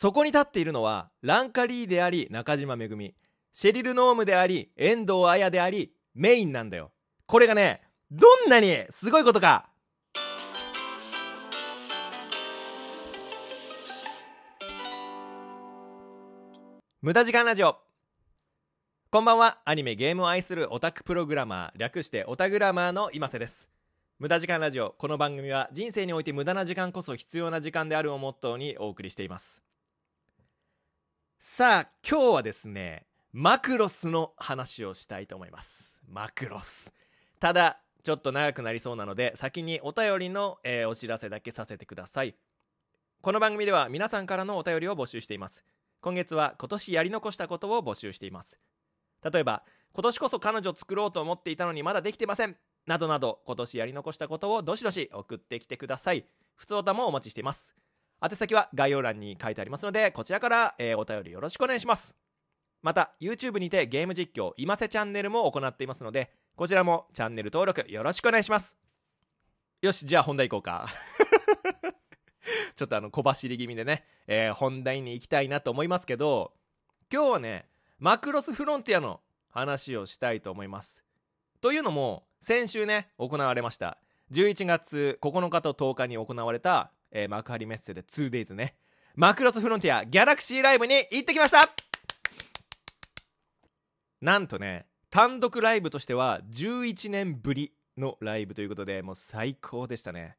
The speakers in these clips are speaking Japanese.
そこに立っているのはランカリーであり中島めぐみシェリル・ノームであり遠藤綾でありメインなんだよ。これがねどんなにすごいことか。無駄時間ラジオ。こんばんは。アニメゲームを愛するオタクプログラマー略してオタグラマーの今瀬です。無駄時間ラジオ。この番組は人生において無駄な時間こそ必要な時間であるをモットーにお送りしています。さあ今日はですねマクロスの話をしたいと思います。マクロス。ただちょっと長くなりそうなので先にお便りの、えー、お知らせだけさせてください。この番組では皆さんからのお便りを募集しています。今月は今年やり残したことを募集しています。例えば今年こそ彼女作ろうと思っていたのにまだできてません。などなど今年やり残したことをどしどし送ってきてください。普通歌もお待ちしています。宛先は概要欄に書いてありますのでこちらから、えー、お便りよろしくお願いします。また YouTube にてゲーム実況今瀬チャンネルも行っていますのでこちらもチャンネル登録よろしくお願いします。よしじゃあ本題行こうか。ちょっとあの小走り気味でね、えー、本題に行きたいなと思いますけど今日はねマクロスフロンティアの話をしたいと思います。というのも先週ね行われました。11月9日と10日に行われた、えー、幕張メッセで 2days ね。マクロスフロンティアギャラクシーライブに行ってきました。なんとね単独ライブとしては11年ぶりのライブということでもう最高でしたね。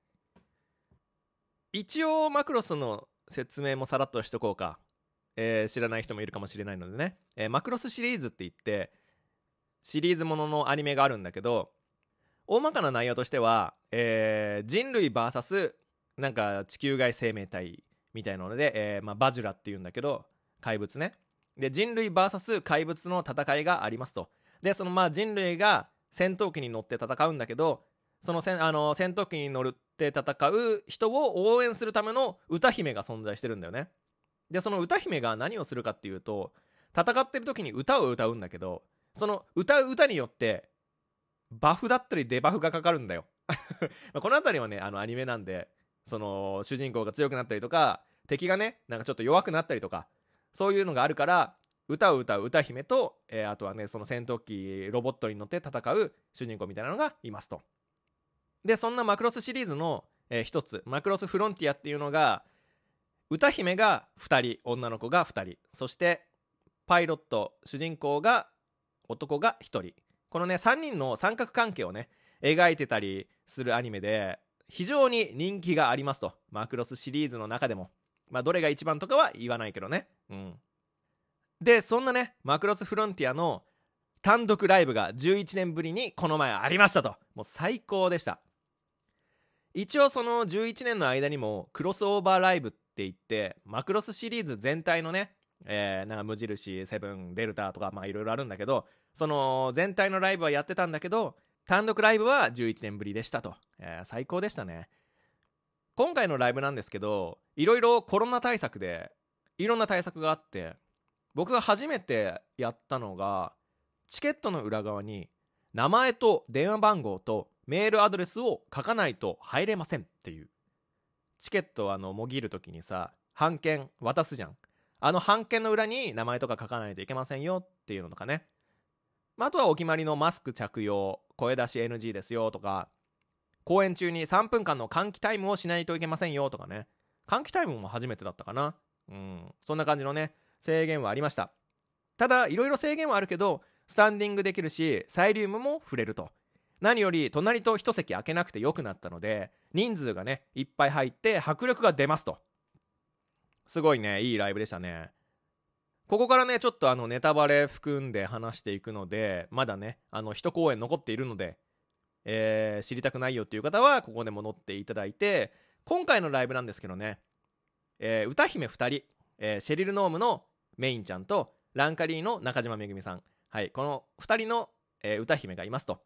一応マクロスの説明もさらっとしとこうか、えー、知らない人もいるかもしれないのでね、えー、マクロスシリーズって言ってシリーズもののアニメがあるんだけど大まかな内容としては、えー、人類 VS なんか地球外生命体みたいなので、えーまあ、バジュラっていうんだけど怪物ね。で人類 VS 怪物の戦いがありますと。でそのまあ人類が戦闘機に乗って戦うんだけどその戦あの戦闘機に乗って戦う人を応援するための歌姫が存在してるんだよね。でその歌姫が何をするかっていうと戦ってる時に歌を歌うんだけどその歌う歌によってバフだったりデバフがかかるんだよ。この辺りはねあのアニメなんでその主人公が強くなったりとか敵がねなんかちょっと弱くなったりとかそういうのがあるから歌を歌う歌姫と、えー、あとはねその戦闘機ロボットに乗って戦う主人公みたいなのがいますと。でそんなマクロスシリーズの、えー、一つマクロスフロンティアっていうのが歌姫が2人女の子が2人そしてパイロット主人公が男が1人。このね3人の三角関係をね描いてたりするアニメで非常に人気がありますと。マクロスシリーズの中でも。まあどれが一番とかは言わないけどね。うん。でそんなねマクロスフロンティアの単独ライブが11年ぶりにこの前ありましたと。もう最高でした。一応その11年の間にもクロスオーバーライブって言ってマクロスシリーズ全体のね、えー、なんか無印セブンデルタとかまあいろいろあるんだけどその全体のライブはやってたんだけど単独ライブは11年ぶりでしたと、えー、最高でしたね。今回のライブなんですけどいろいろコロナ対策でいろんな対策があって僕が初めてやったのがチケットの裏側に名前と電話番号とメールアドレスを書かないと入れませんっていう。チケットあのもぎる時にさ半券渡すじゃん。あの半券の裏に名前とか書かないといけませんよっていうのとかね、まあ、あとはお決まりのマスク着用声出し NG ですよとか公演中に3分間の換気タイムをしないといけませんよとかね。換気タイムも初めてだったかな。うん。そんな感じのね制限はありました。ただいろいろ制限はあるけどスタンディングできるしサイリウムも触れると。何より隣と一席空けなくてよくなったので人数がねいっぱい入って迫力が出ますと。すごいねいいライブでしたね。ここからねちょっとあのネタバレ含んで話していくのでまだねあの一公演残っているので、えー、知りたくないよっていう方はここで戻っていただいて今回のライブなんですけどね、えー、歌姫2人、えー、シェリル・ノームのメインちゃんとランカリーの中島めぐみさん。はいこの2人の、え、歌姫がいますと。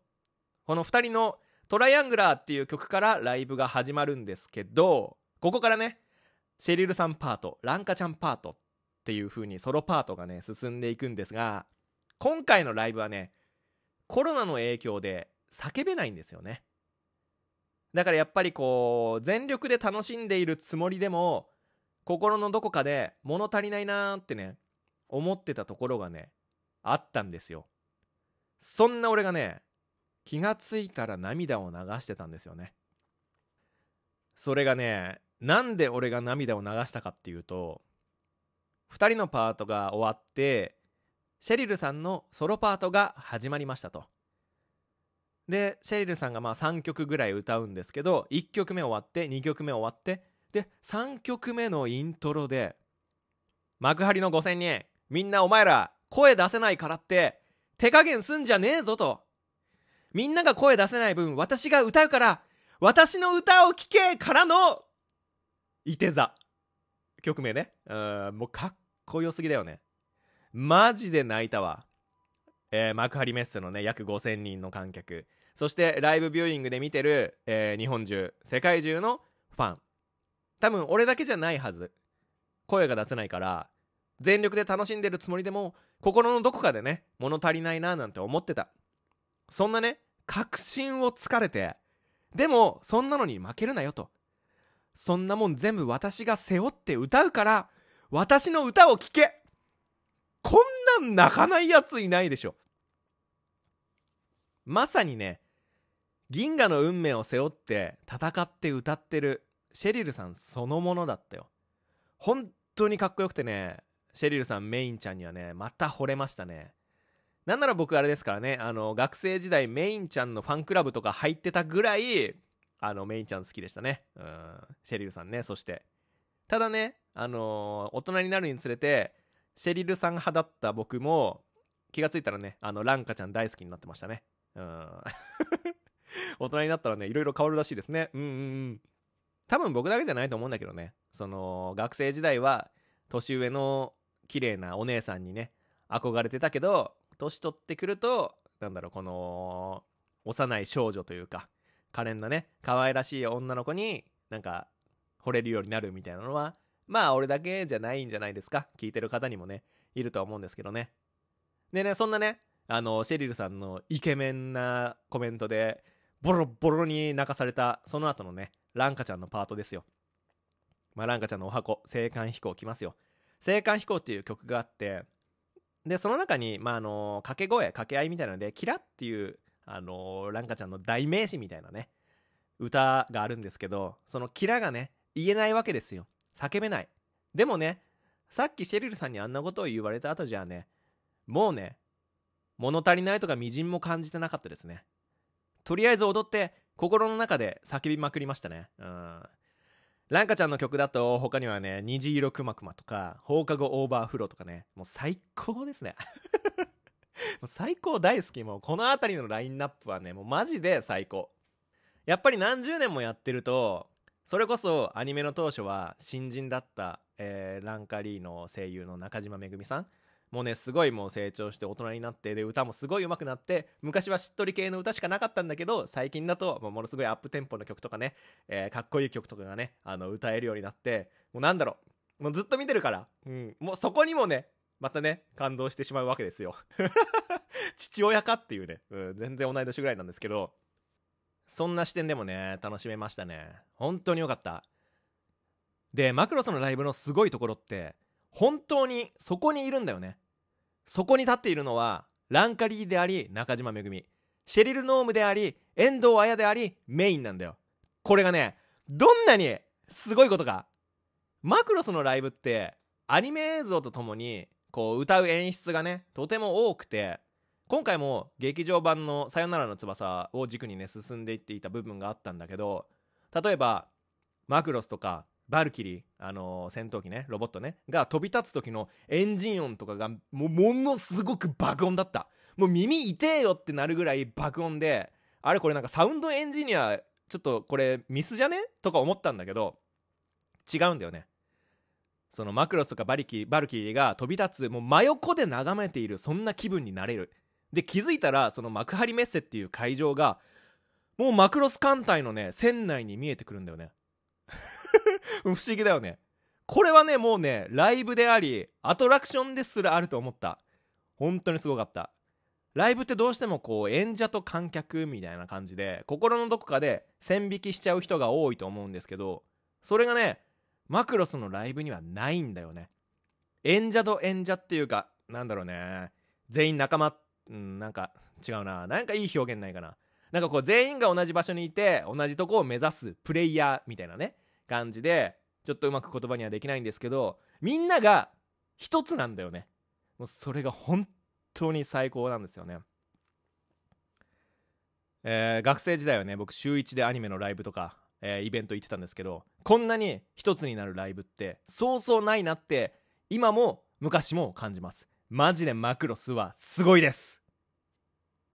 この2人の「トライアングラー」っていう曲からライブが始まるんですけどここからねシェリルさんパートランカちゃんパートっていう風にソロパートがね進んでいくんですが今回のライブはねコロナの影響で叫べないんですよね。だからやっぱりこう全力で楽しんでいるつもりでも心のどこかで物足りないなーってね思ってたところがねあったんですよ。そんな俺がね気がついたら涙を流してたんですよね。それがねなんで俺が涙を流したかっていうと2人のパートが終わってシェリルさんのソロパートが始まりましたと。でシェリルさんがまあ3曲ぐらい歌うんですけど1曲目終わって2曲目終わってで3曲目のイントロで幕張の5000人みんなお前ら声出せないからって手加減すんじゃねえぞと。みんなが声出せない分私が歌うから私の歌を聴けからのいて座。曲名ね。うんもうかっこよすぎだよね。マジで泣いたわ。えー、幕張メッセのね約5000人の観客。そしてライブビューイングで見てる、えー、日本中世界中のファン。多分俺だけじゃないはず。声が出せないから全力で楽しんでるつもりでも心のどこかでね物足りないななんて思ってた。そんなね確信をつかれてでもそんなのに負けるなよと。そんなもん全部私が背負って歌うから私の歌を聴け。こんん泣かないやついないでしょ。まさにね銀河の運命を背負って戦って歌ってるシェリルさんそのものだったよ。本当にかっこよくてねシェリルさんメインちゃんにはねまた惚れましたね。なんなら僕あれですからねあの学生時代メインちゃんのファンクラブとか入ってたぐらいあのメインちゃん好きでしたね。うんシェリルさんねそして。ただねあのー、大人になるにつれてシェリルさん派だった僕も気がついたらねあのランカちゃん大好きになってましたね。うん。大人になったらねいろいろ変わるらしいですね。うんうんうん。多分僕だけじゃないと思うんだけどね。その学生時代は年上の綺麗なお姉さんにね憧れてたけど年取ってくるとなんだろうこの幼い少女というか可憐なね可愛らしい女の子になんか惚れるようになるみたいなのはまあ俺だけじゃないんじゃないですか？聞いてる方にもねいるとは思うんですけどね。でねそんなねあのシェリルさんのイケメンなコメントでボロボロに泣かされたその後のねランカちゃんのパートですよ。まあランカちゃんのお箱青函飛行来ますよ。青函飛行っていう曲があってでその中にまああの掛け声掛け合いみたいなのでキラっていうあのランカちゃんの代名詞みたいなね歌があるんですけどそのキラがね言えないわけですよ。叫べない。でもねさっきシェリルさんにあんなことを言われた後じゃあねもうね物足りないとかみじんも感じてなかったですね。とりあえず踊って心の中で叫びまくりましたね。うん。ランカちゃんの曲だと他にはね「虹色くまくま」とか「放課後オーバーフロー」とかねもう最高ですね。もう最高大好き。もうこの辺りのラインナップはねもうマジで最高。やっぱり何十年もやってるとそれこそアニメの当初は新人だった、えー、ランカリーの声優の中島めぐみさん。もうねすごいもう成長して大人になってで歌もすごい上手くなって昔はしっとり系の歌しかなかったんだけど最近だともうものすごいアップテンポの曲とかね、えー、かっこいい曲とかがねあの歌えるようになってもうなんだろう。もうずっと見てるから、うん、もうそこにもねまたね感動してしまうわけですよ。父親かっていうね、うん、全然同い年ぐらいなんですけど。そんな視点でもね楽しめましたね。本当に良かった。でマクロスのライブのすごいところって本当にそこにいるんだよね。そこに立っているのはランカリーであり中島めぐみ。シェリル・ノームであり遠藤綾でありメインなんだよ。これがねどんなにすごいことか。マクロスのライブってアニメ映像とともにこう歌う演出がねとても多くて今回も劇場版の「さよならの翼」を軸にね進んでいっていた部分があったんだけど例えばマクロスとかバルキリー、あのー、戦闘機ねロボットねが飛び立つ時のエンジン音とかがもうものすごく爆音だった。もう耳痛えよってなるぐらい爆音であれこれなんかサウンドエンジニアちょっとこれミスじゃね？とか思ったんだけど違うんだよね。そのマクロスとかバリキバルキリーが飛び立つもう真横で眺めているそんな気分になれる。で気づいたらその幕張メッセっていう会場がもうマクロス艦隊のね船内に見えてくるんだよね。不思議だよね。これはねもうねライブでありアトラクションですらあると思った。本当にすごかった。ライブってどうしてもこう演者と観客みたいな感じで心のどこかで線引きしちゃう人が多いと思うんですけどそれがねマクロスのライブにはないんだよね。演者と演者っていうかなんだろうね。全員仲間うんなんか違うな。なんかいい表現ないかな。なんかこう全員が同じ場所にいて同じとこを目指すプレイヤーみたいなね感じでちょっとうまく言葉にはできないんですけどみんなが一つなんだよね。もうそれが本当に最高なんですよね。えー、学生時代はね僕週1でアニメのライブとか、えー、イベント行ってたんですけどこんなに一つになるライブってそうそうないなって今も昔も感じます。マジでマクロスはすごいです。